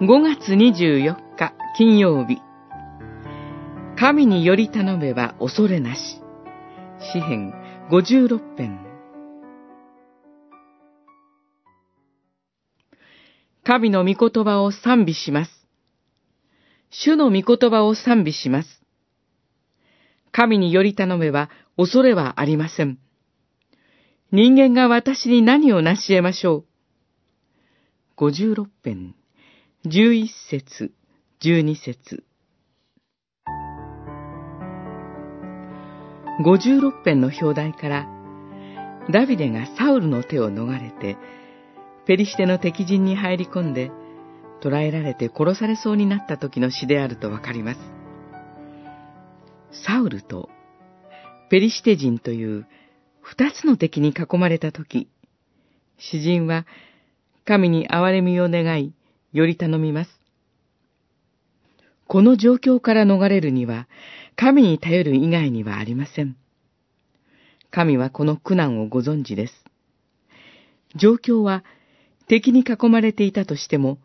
5月24日金曜日神により頼めば恐れなし詩編56編神の御言葉を賛美します。主の御言葉を賛美します。神により頼めば恐れはありません。人間が私に何を成し得ましょう。五十六編、十一節、十二節。五十六編の表題から、ダビデがサウルの手を逃れて、ペリシテの敵陣に入り込んで、捕らえられて殺されそうになった時の詩であるとわかります。サウルとペリシテ人という二つの敵に囲まれた時、詩人は神に憐れみを願い、より頼みます。この状況から逃れるには、神に頼る以外にはありません。神はこの苦難をご存知です。状況は敵に囲まれていたとしても、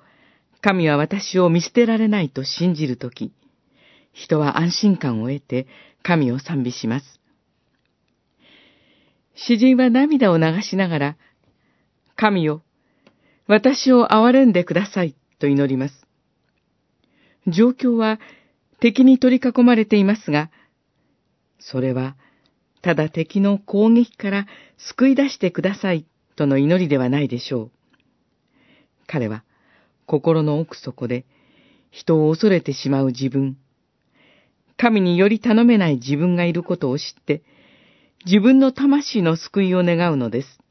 神は私を見捨てられないと信じるとき、人は安心感を得て神を賛美します。詩人は涙を流しながら、神よ、私を憐れんでくださいと祈ります。状況は敵に取り囲まれていますが、それはただ敵の攻撃から救い出してくださいとの祈りではないでしょう。彼は心の奥底で人を恐れてしまう自分、神により頼めない自分がいることを知って、自分の魂の救いを願うのです。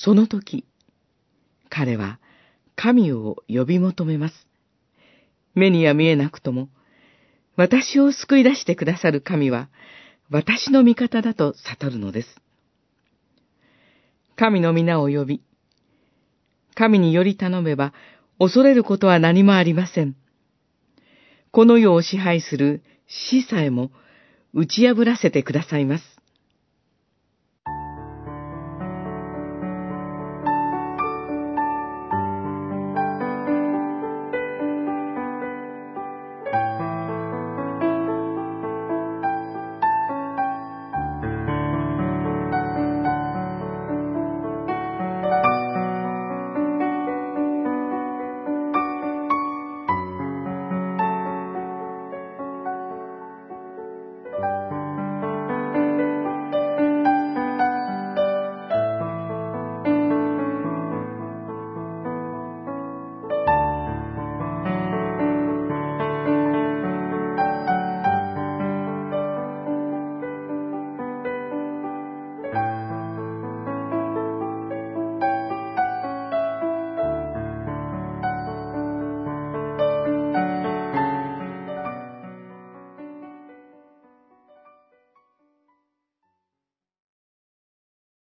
その時、彼は神を呼び求めます。目には見えなくとも、私を救い出してくださる神は、私の味方だと悟るのです。神の皆を呼び、神により頼めば、恐れることは何もありません。この世を支配する死さえも打ち破らせてくださいます。